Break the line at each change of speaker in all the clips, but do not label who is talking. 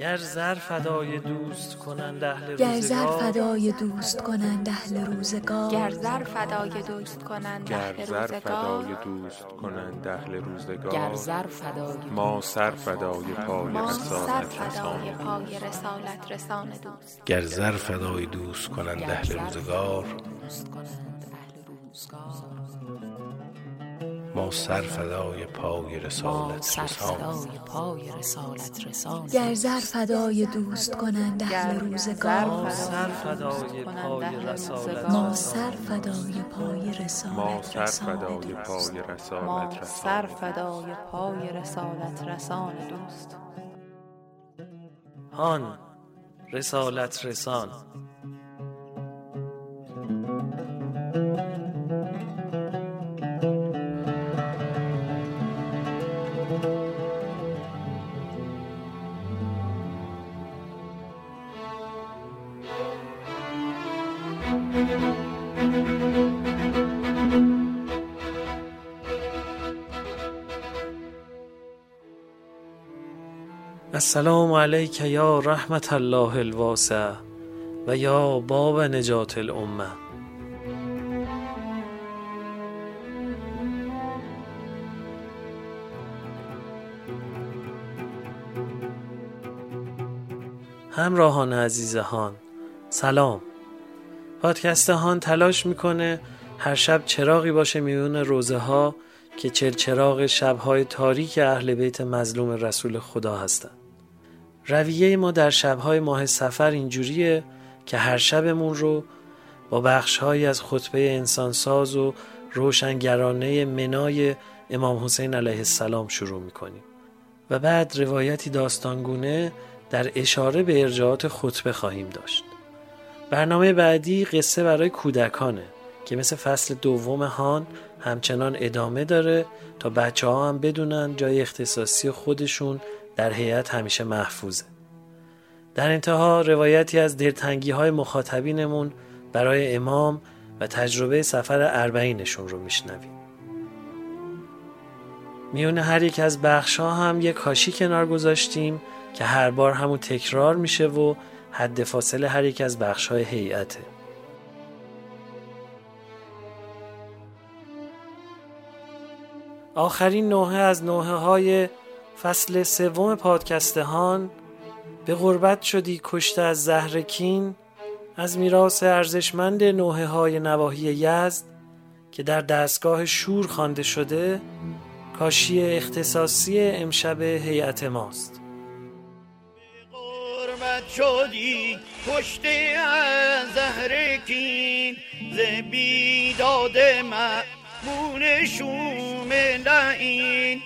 گر زر فدای دوست کنند اهل
گر زر فدای دوست کنند اهل روزگار.
گر زر فدای دوست کنند اهل
گر زر
روزگار.
فدای دوست کنند اهل روزگار.
گر زر فدای
ما سر فدای پای رسالت رسان
پای رسالت رسان دوست.
گر زر فدای دوست کنند اهل روزگار.
دوست کنند اهل روزگار.
ما سر فدای پای
ما
رسالت
سر
رسان
فدای پای رسالت رسان
گر زر فدای دوست کنند اهل روزگار
ما سر فدای پای رسالت
ما
رسان
سر فدای پای
ما
رسالت
سر
رسان
فدای
دوست
پای
ما
رسالت
سر فدای پای رسالت رسان دوست.
هان رسالت رسان. السلام علیک یا رحمت الله الواسع و یا باب نجات الامه همراهان عزیزهان سلام پادکست هان تلاش می‌کنه هر شب چراغی باشه میون روزه ها که چل چراغ شبهای تاریک اهل بیت مظلوم رسول خدا هستند. رویه ما در شبهای ماه سفر اینجوریه که هر شبمون رو با بخشهایی از خطبه انسانساز و روشنگرانه منای امام حسین علیه السلام شروع می‌کنیم و بعد روایتی داستانگونه در اشاره به ارجاعات خطبه خواهیم داشت. برنامه بعدی قصه برای کودکانه که مثل فصل دوم هان همچنان ادامه داره تا بچه ها هم بدونن جای اختصاصی خودشون در هیئت همیشه محفوظه. در انتها روایتی از دلتنگی های مخاطبینمون برای امام و تجربه سفر اربعینشون رو میشنویم. میون هر یک از بخش ها هم یک کاشی کنار گذاشتیم که هر بار همون تکرار میشه و حد فاصله هر یک از بخش های هیئته. آخرین نوحه از نوحه های فصل سوم پادکستهان به غربت شدی کشته از زهرکین از میراث ارزشمند نوحه های نواحی یزد که در دستگاه شور خوانده شده کاشی اختصاصی امشب هیئت ماست
قربت شدی کشته از زهر کین. ز بیداد مأمون شوم لعین.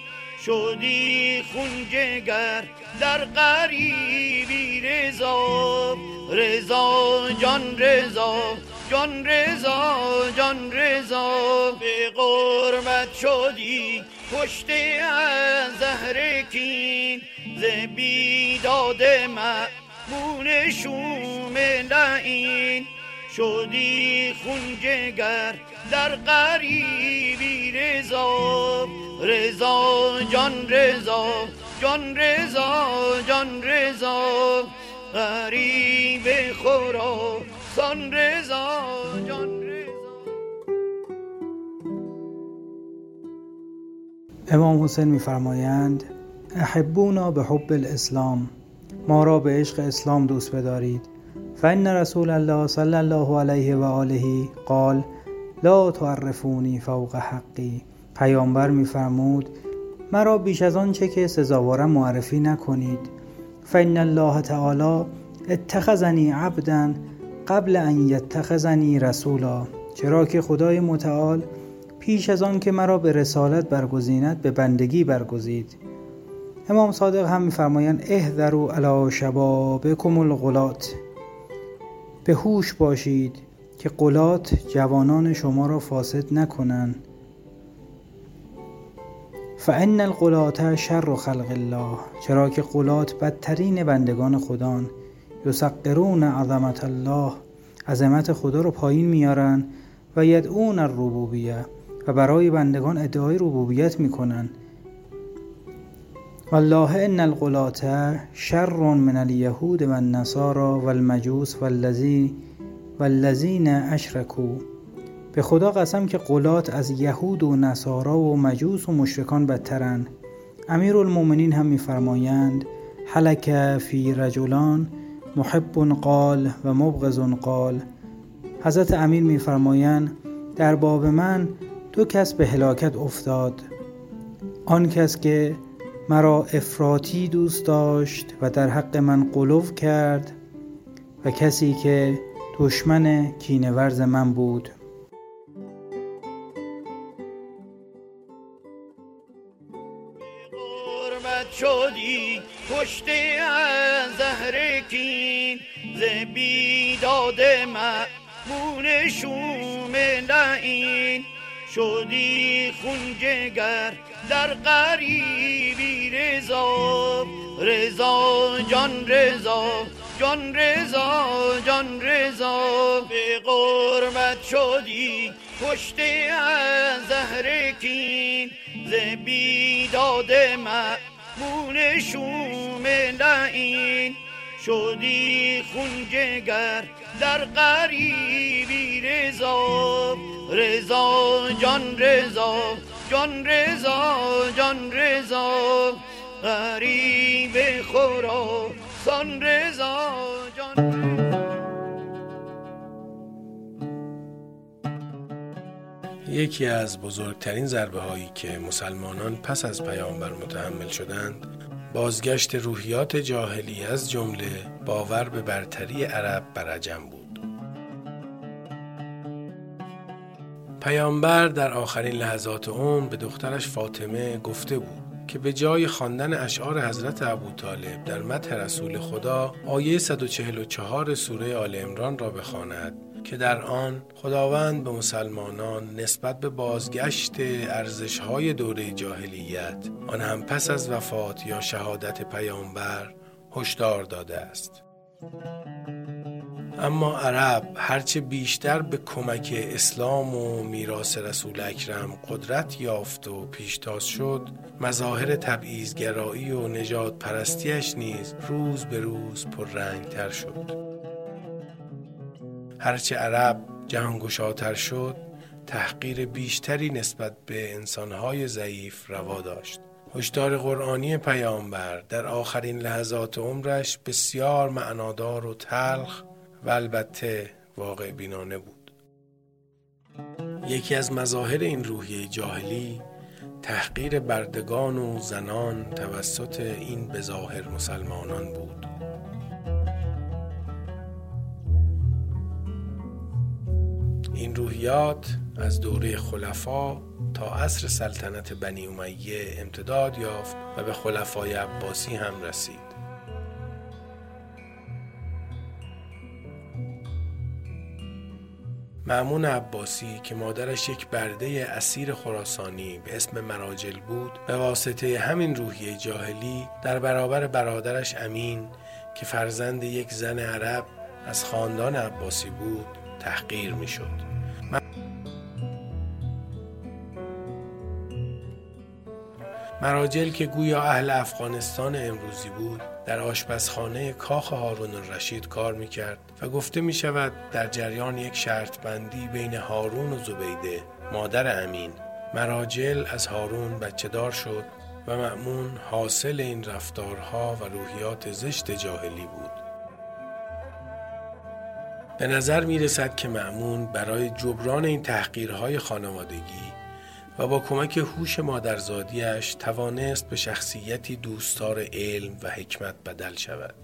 شدی خون جگر در غریبی رضا. رضا جان رضا جان رضا جان رضا. به قربت شدی کشته از زهر کین. ز بیداد مأمون شوم لعین. شدی خون جگر در غریبی رضا. رضا جان رضا جان رضا جان رضا. غریب خراسان رضا جان رضا.
امام حسین میفرمایند احبونا به حب الاسلام. ما را به عشق اسلام دوست بدارید. فان رسول الله صلی الله علیه و آله قال لا تعرفونی فوق حقی. پیامبر میفرمود مرا بیش از آن چه که سزاوارم معرفی نکنید. فان الله تعالی اتخذنی عبدا قبل ان یتخذنی رسولا. چرا که خدای متعال پیش از آن که مرا به رسالت برگزیند به بندگی برگزید. امام صادق هم میفرمایند احذروا علی شبابکم الغلات. به هوش باشید که قلات جوانان شما را فاسد نکنند فان القلات شر خلق الله چرا که قلات بدترین بندگان خدان یسقرون عظمت الله عظمت خدا رو پایین میارن و یدعون الربوبیه و برای بندگان ادعای ربوبیت می‌کنن. والله ان الغلاة شر من اليهود و النصارى و المجوس والذین اشرکوا به خدا قسم که قلات از یهود و نصارا و مجوس و مشرکان بدترند امیرالمؤمنین هم میفرمایند حلک فی رجلان محب قال و مبغض قال. حضرت امیر میفرمایند در باب من دو کس به هلاکت افتاد. آن کس که مرا افراطی دوست داشت و در حق من قلو کرد و کسی که دشمن کینورز من بود.
شدی پشت از زهر کین ز بیداد مأمون شوم لعین. شدی خون جگر در غریبی رضا رضا جان رضا جان رضا جان رضا به قربت شدی پشت از زهر کین ز بیداد مأمون شوم لعین. شدی خون جگر در غریبی رضا رضا جان رضا جان رضا جان رضا غریب خراسان رضا جان
یکی از بزرگترین ضربه هایی که مسلمانان پس از پیامبر متحمل شدند بازگشت روحیات جاهلی از جمله باور به برتری عرب بر عجم بود. پیامبر در آخرین لحظات عمر به دخترش فاطمه گفته بود که به جای خواندن اشعار حضرت ابو طالب در متح رسول خدا آیه 144 سوره آل امران را بخواند که در آن خداوند به مسلمانان نسبت به بازگشت ارزشهای دوره جاهلیت آن هم پس از وفات یا شهادت پیامبر هشدار داده است. اما عرب هرچه بیشتر به کمک اسلام و میراث رسول اکرم قدرت یافت و پیشتاز شد مظاهر تبعیضگرایی و نجات پرستیش نیز روز به روز تر شد. هرچه عرب جهانگشاتر شد تحقیر بیشتری نسبت به انسانهای ضعیف روا داشت. هشدار قرآنی پیامبر در آخرین لحظات عمرش بسیار معنادار و تلخ و البته واقع بینانه بود. یکی از مظاهر این روحیه جاهلی تحقیر بردگان و زنان توسط این بظاهر مسلمانان بود. این روحیات از دوره خلفا تا عصر سلطنت بنی امیه امتداد یافت و به خلفای عباسی هم رسید. معمون عباسی که مادرش یک برده اسیر خراسانی به اسم مراجل بود به واسطه همین روحیه جاهلی در برابر برادرش امین که فرزند یک زن عرب از خاندان عباسی بود تحقیر می مراجل که گویا اهل افغانستان امروزی بود در آشپزخانه کاخ هارون الرشید کار می‌کرد و گفته می شود در جریان یک شرط بندی بین هارون و زبیده مادر امین. مراجل از هارون بچه دار شد و معمون حاصل این رفتارها و روحیات زشت جاهلی بود. به نظر می رسد که معمون برای جبران این تحقیرهای خانوادگی و با کمک هوش مادرزادیش توانست به شخصیتی دوستار علم و حکمت بدل شود.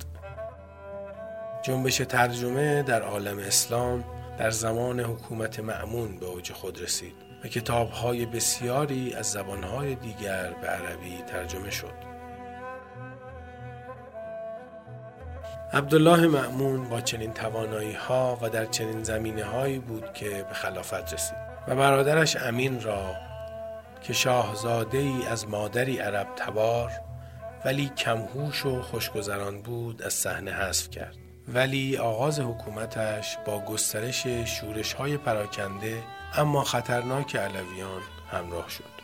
جنبش ترجمه در عالم اسلام در زمان حکومت معمون به اوج خود رسید و کتابهای بسیاری از زبانهای دیگر به عربی ترجمه شد. عبدالله معمون با چنین توانایی ها و در چنین زمینه هایی بود که به خلافت رسید و برادرش امین را که شاهزاده ای از مادری عرب تبار ولی کمهوش و خوشگذران بود از صحنه حذف کرد. ولی آغاز حکومتش با گسترش شورش های پراکنده اما خطرناک علویان همراه شد.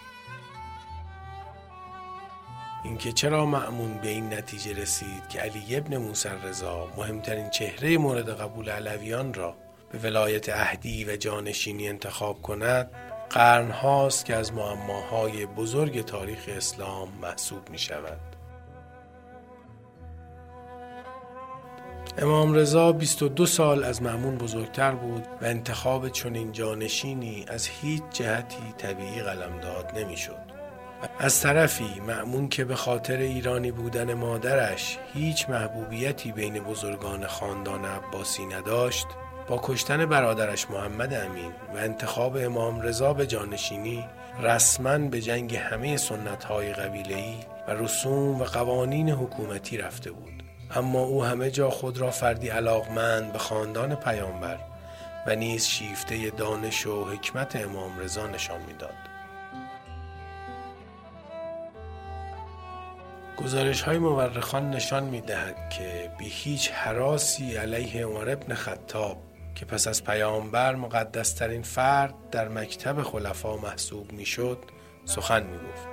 اینکه چرا معمون به این نتیجه رسید که علی ابن موسی رضا مهمترین چهره مورد قبول علویان را به ولایت اهدی و جانشینی انتخاب کند قرن هاست که از معماهای بزرگ تاریخ اسلام محسوب می شود. امام رضا 22 سال از معمون بزرگتر بود و انتخاب چنین جانشینی از هیچ جهتی طبیعی قلمداد نمی‌شد. از طرفی معمون که به خاطر ایرانی بودن مادرش هیچ محبوبیتی بین بزرگان خاندان عباسی نداشت با کشتن برادرش محمد امین و انتخاب امام رضا به جانشینی رسما به جنگ همه سنت های قبیله‌ای و رسوم و قوانین حکومتی رفته بود اما او همه جا خود را فردی علاقمند به خاندان پیامبر و نیز شیفته دانش و حکمت امام رضا نشان می‌داد. گزارش های مورخان نشان می دهد که بی هیچ حراسی علیه عمر ابن خطاب که پس از پیامبر مقدسترین فرد در مکتب خلفا محسوب می شد سخن می گفت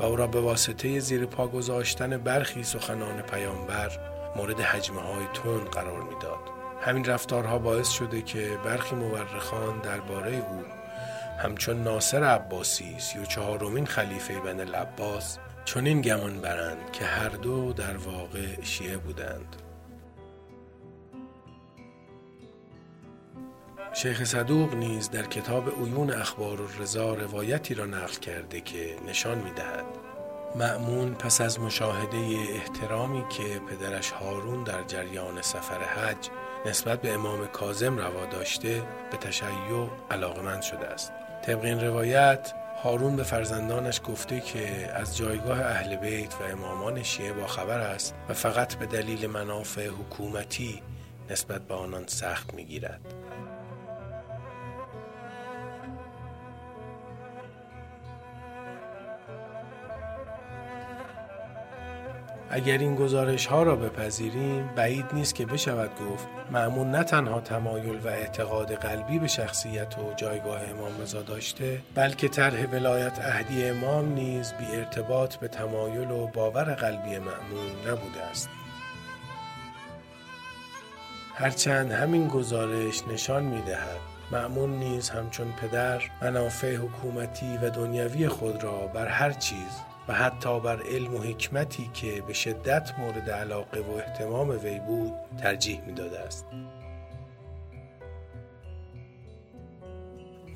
و او را به واسطه زیر پا گذاشتن برخی سخنان پیامبر مورد حجمه های تون قرار می‌داد. همین رفتارها باعث شده که برخی مورخان درباره او همچون ناصر عباسی سی و چهارمین خلیفه بن العباس چنین گمان برند که هر دو در واقع شیعه بودند شیخ صدوق نیز در کتاب عیون اخبار الرضا روایتی را نقل کرده که نشان می دهد مأمون پس از مشاهده احترامی که پدرش هارون در جریان سفر حج نسبت به امام کازم روا داشته به تشیع علاقمند شده است طبق این روایت هارون به فرزندانش گفته که از جایگاه اهل بیت و امامان شیعه با خبر است و فقط به دلیل منافع حکومتی نسبت به آنان سخت می‌گیرد. اگر این گزارش ها را بپذیریم بعید نیست که بشود گفت معمون نه تنها تمایل و اعتقاد قلبی به شخصیت و جایگاه امام رضا داشته بلکه طرح ولایت اهدی امام نیز بی ارتباط به تمایل و باور قلبی معمون نبوده است. هرچند همین گزارش نشان می دهد معمون نیز همچون پدر منافع حکومتی و دنیوی خود را بر هر چیز و حتی بر علم و حکمتی که به شدت مورد علاقه و احتمام وی بود ترجیح می‌داده است.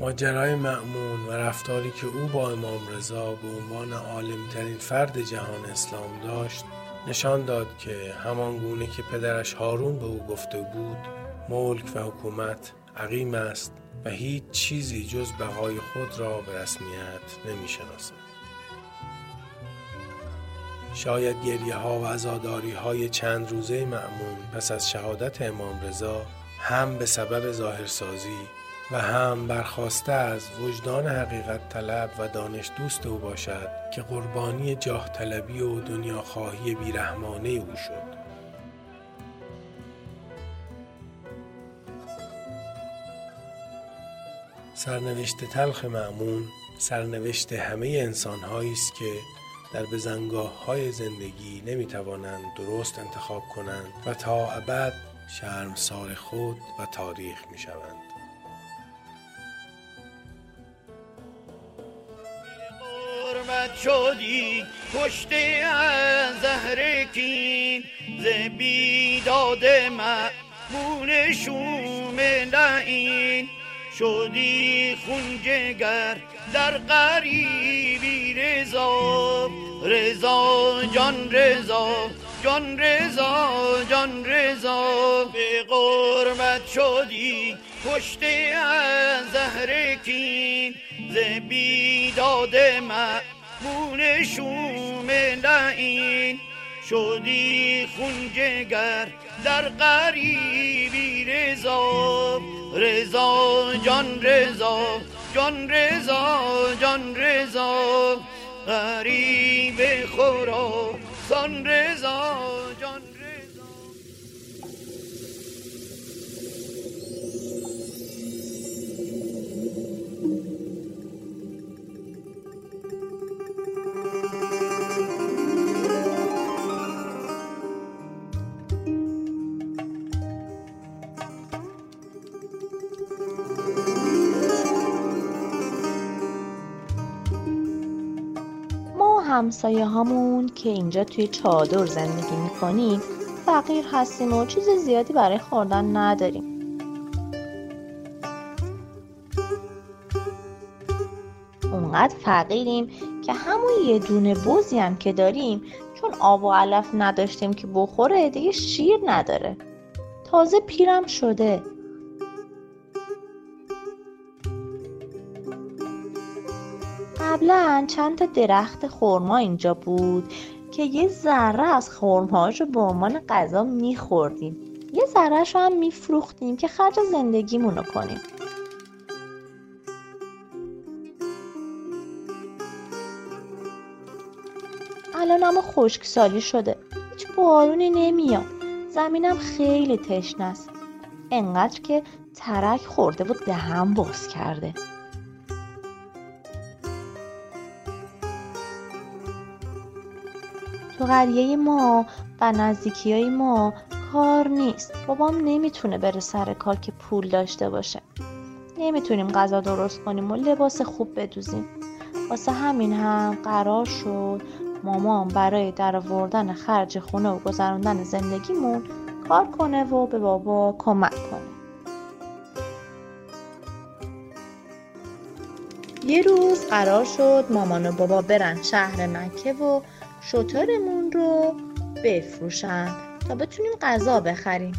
ماجرای معمون و رفتاری که او با امام رضا به عنوان عالمترین فرد جهان اسلام داشت نشان داد که همان گونه که پدرش هارون به او گفته بود ملک و حکومت عقیم است و هیچ چیزی جز بقای خود را به رسمیت نمی شاید گریه ها و عزاداری های چند روزه معمون پس از شهادت امام رضا هم به سبب ظاهرسازی و هم برخواسته از وجدان حقیقت طلب و دانش دوست او باشد که قربانی جاه طلبی و دنیا خواهی بیرحمانه او شد. سرنوشت تلخ معمون سرنوشت همه انسان است که در بزنگاه های زندگی نمی توانند درست انتخاب کنند و تا ابد شرمسار خود و تاریخ می شوند.
شدی کشته از زهر کین ز بیداد مأمون شوم لعین شدی خونجگر در غریبی رضا رضا جان رضا جان رضا جان رضا به قربت شدی کشته از زهر کین ز بیداد مأمون شوم لعین. شدی خونجگر در غریبی رضا رضا جان رضا جان رضا جان رضا غریب خراسان رضا
همسایه هامون که اینجا توی چادر زندگی می‌کنیم فقیر هستیم و چیز زیادی برای خوردن نداریم. اونقدر فقیریم که همون یه دونه بوزی هم که داریم چون آب و علف نداشتیم که بخوره دیگه شیر نداره. تازه پیرم شده. قبلا چند تا درخت خورما اینجا بود که یه ذره از خورمهاش رو به عنوان غذا میخوردیم. یه ذرهش رو هم میفروختیم که خرج زندگیمون رو کنیم. الان اما خشکسالی شده. هیچ بارونی نمیاد. زمینم خیلی تشنه است. انقدر که ترک خورده و دهم باز کرده. قریه ما و نزدیکی های ما کار نیست. بابام نمی‌تونه بره سر کار که پول داشته باشه. نمی‌تونیم غذا درست کنیم و لباس خوب بدوزیم. واسه همین هم قرار شد مامان برای درآوردن خرج خونه و گذراندن زندگیمون کار کنه و به بابا کمک کنه. یه روز قرار شد مامان و بابا برن شهر مکه و شطورمون رو بفروشن تا بتونیم غذا بخریم.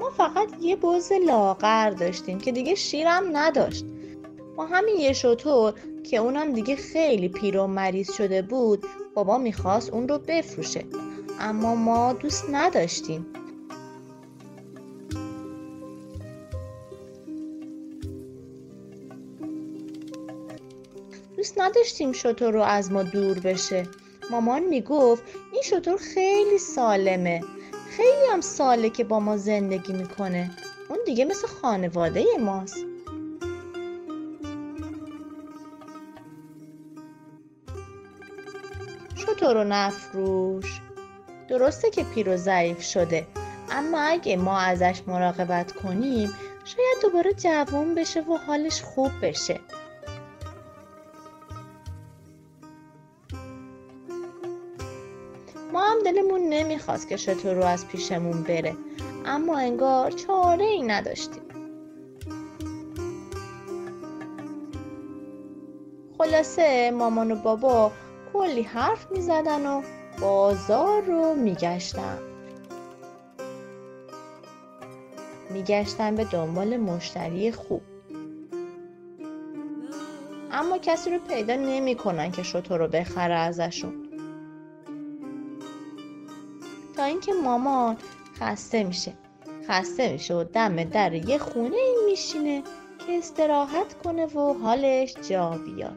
ما فقط یه بز لاغر داشتیم که دیگه شیرم نداشت. ما همین یه شطور که اونم دیگه خیلی پیر و مریض شده بود بابا می‌خواست اون رو بفروشه. اما ما دوست نداشتیم. نداشتیم شطور رو از ما دور بشه. مامان می‌گفت این شطور خیلی سالمه. خیلی هم ساله که با ما زندگی می‌کنه. اون دیگه مثل خانواده ماست. شطور رو نفروش. درسته که پیر و ضعیف شده. اما اگه ما ازش مراقبت کنیم شاید دوباره جوان بشه و حالش خوب بشه. نمی‌خواست که شطور رو از پیشمون بره. اما انگار چاره ای نداشتیم. خلاصه مامان و بابا کلی حرف می‌زدن و بازار رو میگشتن. میگشتن به دنبال مشتری خوب. اما کسی رو پیدا نمی‌کنن که شطور رو بخره ازشون. اینکه مامان خسته میشه. خسته میشه و دم در یه خونه این میشینه که استراحت کنه و حالش جا بیاد.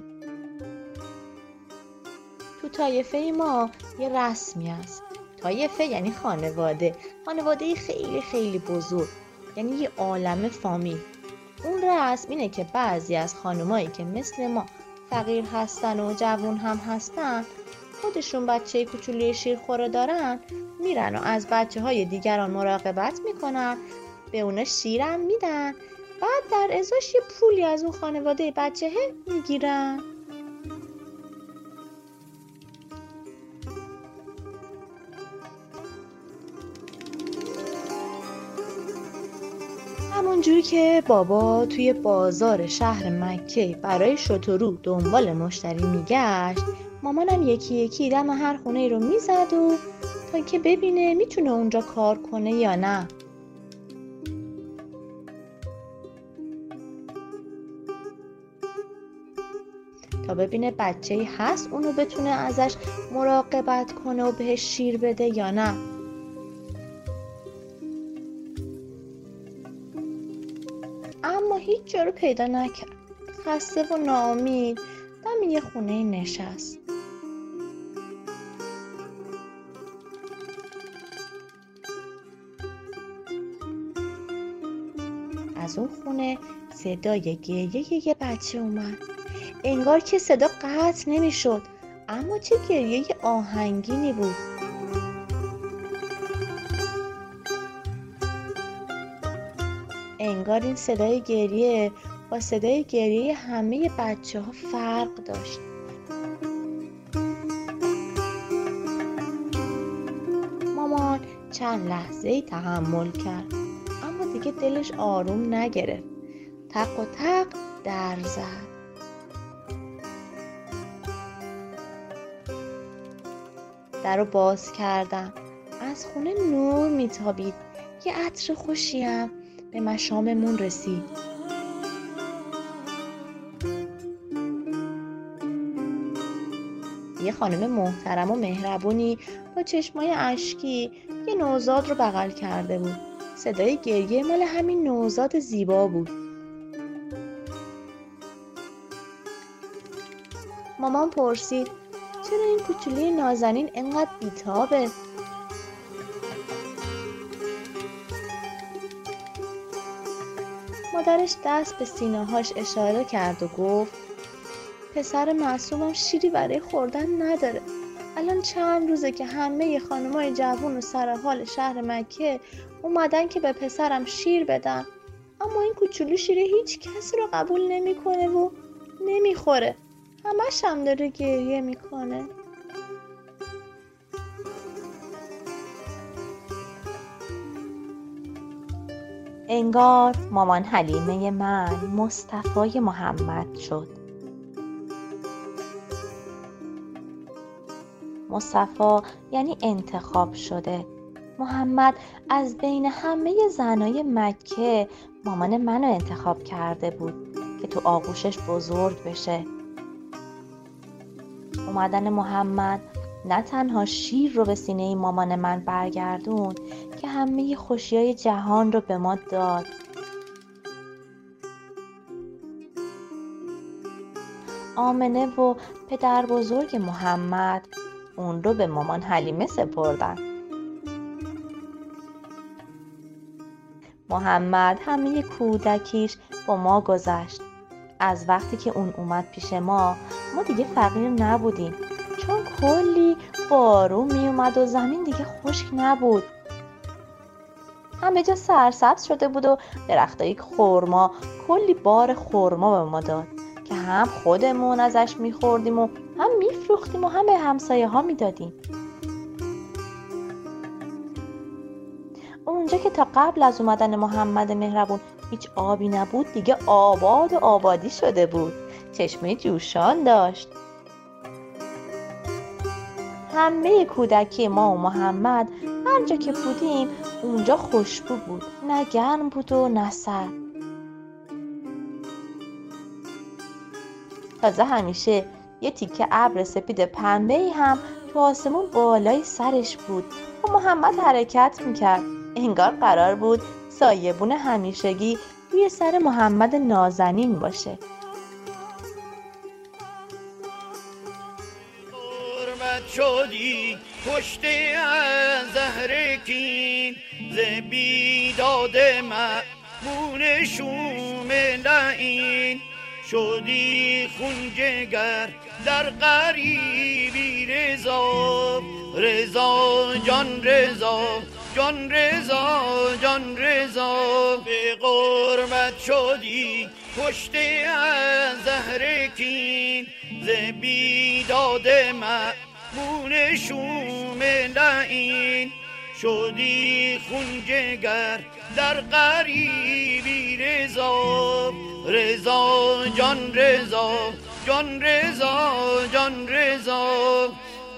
تو طایفه ما یه رسمی هست. طایفه یعنی خانواده. خانواده خیلی خیلی بزرگ. یعنی یه عالم فامیل. اون رسم اینه که بعضی از خانمایی که مثل ما فقیر هستن و جوون هم هستن خودشون بچه کوچولی شیرخوره دارن میرن و از بچه های دیگران مراقبت می‌کنن به اونا شیرم میدن. بعد در ازاش یه پولی از اون خانواده بچه می‌گیرن. همونجوری که بابا توی بازار شهر مکه برای شترو دنبال مشتری میگشت مامانم یکی یکی دم هر خونه ای رو می‌زد و تا که ببینه می‌تونه اونجا کار کنه یا نه. تا ببینه بچه هست اونو بتونه ازش مراقبت کنه و بهش شیر بده یا نه. اما هیچ جا رو پیدا نکرد. خسته و ناامید. دم یه خونه نشست. از اون خونه صدای گریه یه بچه اومد. انگار که صدا قطع نمی‌شد اما چه گریه آهنگینی بود. انگار این صدای گریه با صدای گریه همه بچه ها فرق داشت. مامان چند لحظه تحمل کرد. دیگه دلش آروم نگرفت. تق و تق در زد. در رو باز کردم. از خونه نور میتابید. یه عطر خوشیم. به مشاممون رسید. یه خانم محترم و مهربونی با چشمای اشکی یه نوزاد رو بغل کرده بود. صدای گریه مال همین نوزاد زیبا بود. مامان پرسید چرا این کوچولوی نازنین انقدر بیتابه؟ مادرش دست به سینه‌هاش اشاره کرد و گفت پسر معصومم شیری برای خوردن نداره. الان چند روزه که همه خانمای جوون و سر حال شهر مکه اومدن که به پسرم شیر بدن. اما این کوچولو شیر هیچ کسی رو قبول نمی‌کنه و نمی‌خوره. همش هم داره گریه می‌کنه. انگار مامان حلیمه من مصطفای محمد شد. مصطفی یعنی انتخاب شده. محمد از بین همه زنای مکه مامان منو انتخاب کرده بود که تو آغوشش بزرگ بشه. اومدن محمد نه تنها شیر رو به سینه مامان من برگردون که همه خوشیای جهان رو به ما داد. آمنه و پدر بزرگ محمد اون رو به مامان حلیمه سپردن. محمد همه کودکیش با ما گذشت. از وقتی که اون اومد پیش ما ما دیگه فقیر نبودیم. چون کلی بارون می اومد و زمین دیگه خشک نبود. همه جا سرسبز شده بود و درختای خورما کلی بار خورما به ما داد که هم خودمون ازش میخوردیم و هم میفروختیم و هم به همسایه ها می‌دادیم. اونجا که تا قبل از اومدن محمد مهربون هیچ آبی نبود دیگه آباد و آبادی شده بود. چشمه جوشان داشت. همه کودکی ما و محمد هر جا که بودیم اونجا خوشبو بود. نه گرم بود و نه سرد. تازه همیشه یه تیکه ابر سپید پنبه هم تو آسمون بالای سرش بود. و محمد حرکت می‌کرد. انگار قرار بود سایبون همیشگی روی سر محمد نازنین باشه.
شدی کشته از زهر کین. ز بیداد مأمون شوم لعین. شدی خونجگر در غریبی رضا رضا جان رضا جان رضا جان رضا به قربت شدی کشته از زهر کین ز بیداد مأمون شوم لعین. شدی خونجگر در غریبی رضا رضا جان رضا جان رضا جان رضا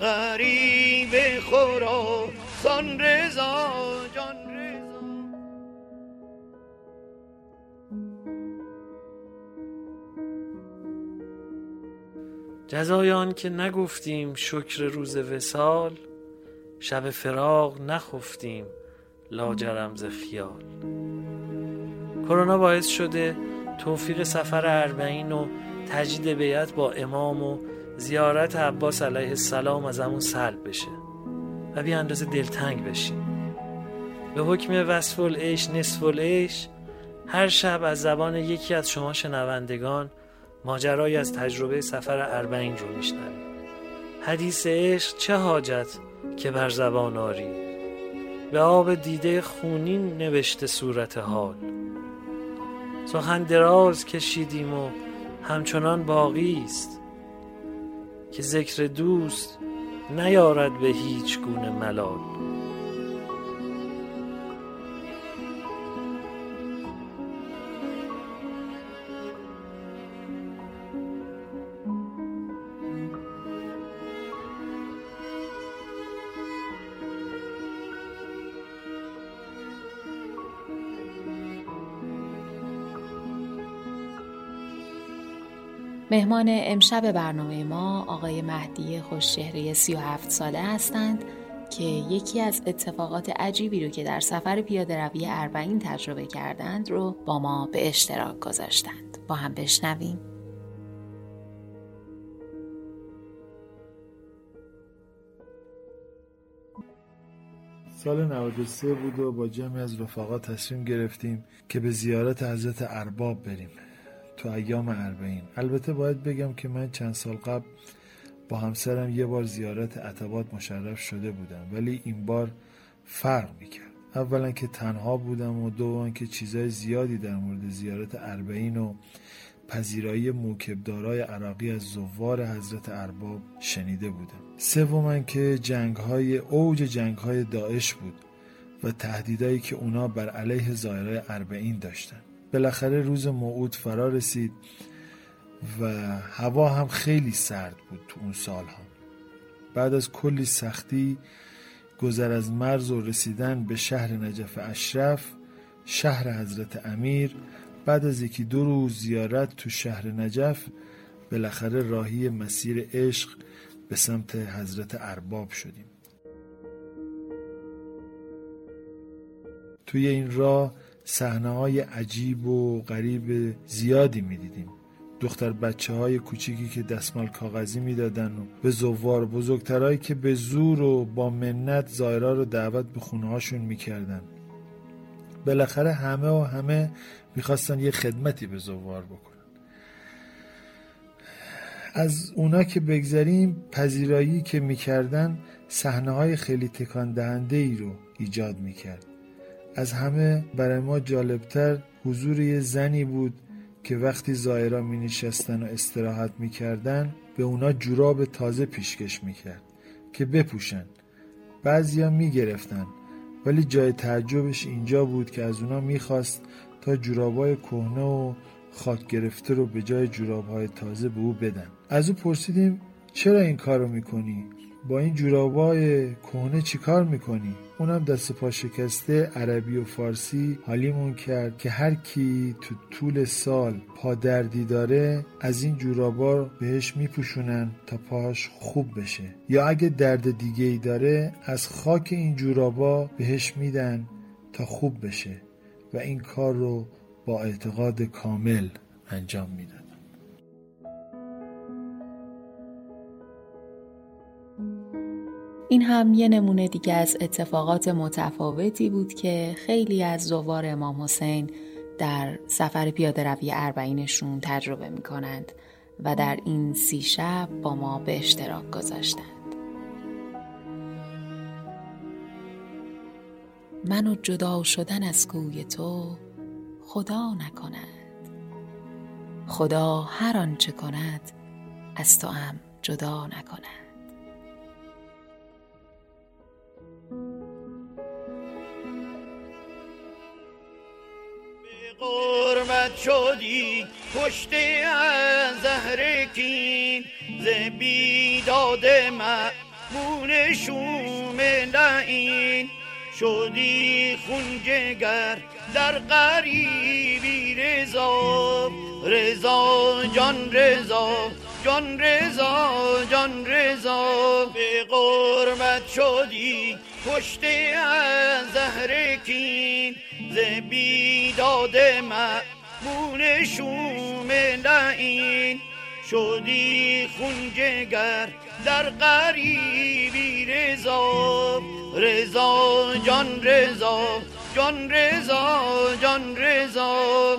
غریب سان رضا جان رضا.
جزای آن که نگفتیم شکر روز وسال شب فراق نخفتیم لاجرم ز خیال. کرونا باعث شده توفیق سفر اربعین و تجدید بیعت با امام و زیارت عباس علیه السلام از همون سلب بشه و بی اندازه دلتنگ بشیم به حکم وصف العیش نصف العیش هر شب از زبان یکی از شما شنوندگان ماجرای از تجربه سفر اربعین رو میشنویم حدیث عشق چه حاجت که بر زبان آری؟ به آب دیده خونین نوشته صورت حال. سخن دراز کشیدیم و همچنان باقی است که ذکر دوست نیارد به هیچ گونه ملال.
مهمان امشب برنامه ما آقای مهدی خوشچهره 37 ساله هستند که یکی از اتفاقات عجیبی رو که در سفر پیاده روی اربعین تجربه کردند رو با ما به اشتراک گذاشتند. با هم بشنویم.
سال 93 بود و با جمعی از رفقا تصمیم گرفتیم که به زیارت حضرت ارباب بریم تو ایام اربعین. البته باید بگم که من چند سال قبل با همسرم یه بار زیارت عتبات مشرف شده بودم ولی این بار فرق می‌کرد. اولا که تنها بودم و دوم که چیزای زیادی در مورد زیارت اربعین و پذیرایی موکبدارای عراقی از زوار حضرت ارباب شنیده بودم. سوما که جنگ های اوج جنگ های داعش بود و تهدیدایی که اونا بر علیه زائرای اربعین داشتن. بالاخره روز موعود فرا رسید و هوا هم خیلی سرد بود تو اون سالها. بعد از کلی سختی گذر از مرز و رسیدن به شهر نجف اشرف شهر حضرت امیر بعد از یکی دو روز زیارت تو شهر نجف بالاخره راهی مسیر عشق به سمت حضرت ارباب شدیم. توی این راه صحنه های عجیب و غریب زیادی می‌دیدیم. دختر بچه های کوچیکی که دستمال کاغذی می‌دادن و به زوار بزرگترهایی که به زور و با منت زایرا رو دعوت به خونه هاشون می‌کردن. بالاخره همه و همه می‌خواستن یه خدمتی به زوار بکنن. از اونا که بگذریم پذیرایی که می‌کردن صحنه های خیلی تکان دهنده ای رو ایجاد می‌کرد. از همه برای ما جالبتر حضور یه زنی بود که وقتی زائرا می نشستن و استراحت می کردن به اونا جوراب تازه پیشکش می کرد که بپوشن بعضیا می گرفتن ولی جای تعجبش اینجا بود که از اونا می‌خواست تا جورابای کهنه و خاک گرفته رو به جای جورابهای تازه به او بدن از او پرسیدیم چرا این کار رو می‌کنی؟ با این جورابای کهنه چیکار می‌کنی؟ اونم دست پا شکسته عربی و فارسی حالیمون کرد که هر کی تو طول سال پا دردی داره از این جورابا بهش میپوشونن تا پاش خوب بشه. یا اگه درد دیگه ای داره از خاک این جورابا بهش میدن تا خوب بشه. و این کار رو با اعتقاد کامل انجام میدن.
این هم یه نمونه دیگه از اتفاقات متفاوتی بود که خیلی از زوار امام حسین در سفر پیاده روی اربعینشون تجربه می کنند و در این سی شب با ما به اشتراک گذاشتند. من و جدا شدن از کوی تو خدا نکند خدا هر آنچه کند از تو هم جدا نکند
قربت شدی کشته از زهر کین. ز بیداد مأمون شوم لعین. شدی خونجگر در قریبی رضا. رضا جان رضا جان رضا جان رضا. به قربت شدی کشته از زهر کین. ز بیداد مأمون شوم لعین. شدی خونجگر در قریبی رضا. رضا جان رضا جان رضا جان رضا.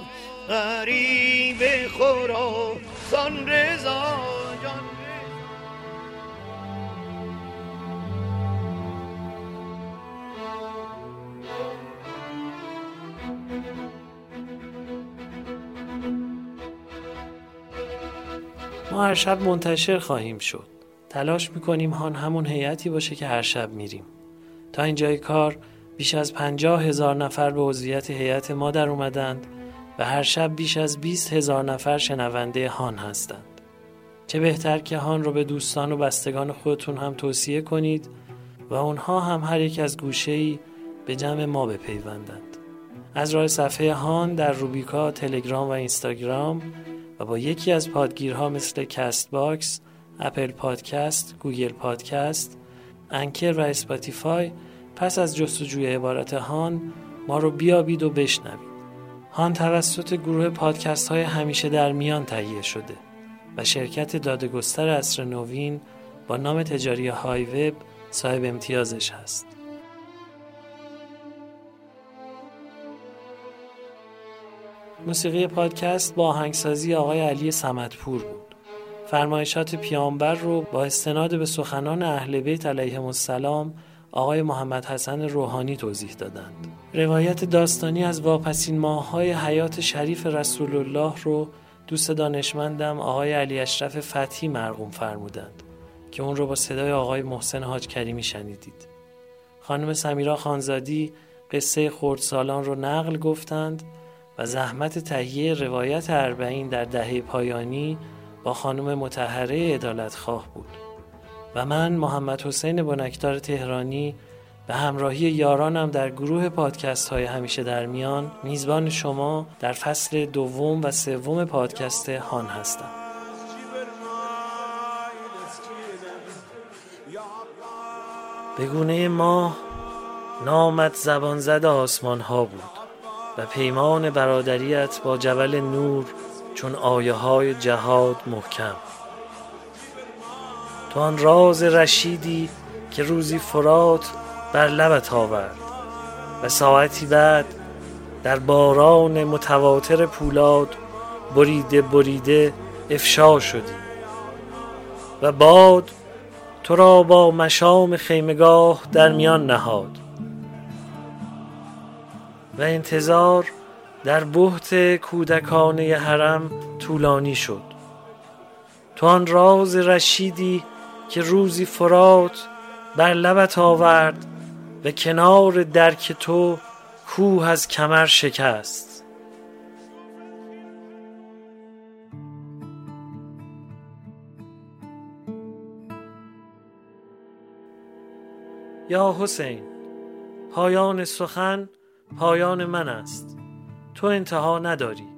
غریب خراسان رضا.
ما هر شب منتشر خواهیم شد تلاش می‌کنیم هان همون هیئتی باشه که هر شب میریم تا اینجای کار بیش از پنجاه هزار نفر به عضویت هیئت ما در اومدند و هر شب بیش از 20 هزار نفر شنونده هان هستند. چه بهتر که هان رو به دوستان و بستگان خودتون هم توصیه کنید و اونها هم هر یک از گوشه‌ای به جمع ما بپیوندند. از راه صفحه هان در روبیکا، تلگرام و اینستاگرام و با یکی از پادگیرها مثل Castbox، Apple Podcast، Google Podcast، Anchor و Spotify پس از جستجوی عبارت هان ما رو بیابید و بشنوید. هان توسط گروه پادکست های همیشه در میان تهیه شده و شرکت دادگستر عصر نوین با نام تجاری HiWEB صاحب امتیازش هست. موسیقی پادکست با آهنگسازی آقای علی سمتپور بود. فرمایشات پیامبر رو با استناد به سخنان اهل بیت علیهم السلام آقای محمد حسن روحانی توضیح دادند. روایت داستانی از واپسین ماههای حیات شریف رسول الله رو دوست دانشمندم آقای علی اشرف فتحی مرقوم فرمودند که اون رو با صدای آقای محسن حاج کریمی شنیدید. خانم سمیرا خانزادی قصه خردسالان رو نقل گفتند و زحمت تهیه روایت اربعین در دهه پایانی با خانم متحره ادالت خواه بود. و من محمد حسین بنکدار تهرانی به همراهی یارانم در گروه پادکست های همیشه در میان میزبان شما در فصل دوم و سوم پادکست هان هستم به گونه ماه نامت زبان زد آسمان ها بود و پیمان برادریت با جبل نور چون آیه های جهاد محکم. تو آن راز رشیدی که روزی فرات بر لبت آورد و ساعتی بعد در باران متواتر پولاد بریده بریده افشا شدی و باد تو را با مشام خیمگاه در میان نهاد. و انتظار در بحت کودکانه حرم طولانی شد. تو آن راز رشیدی که روزی فرات بر لبت آورد و کنار درک تو کوه از کمر شکست. یا حسین پایان سخن پایان من است. تو انتها نداری.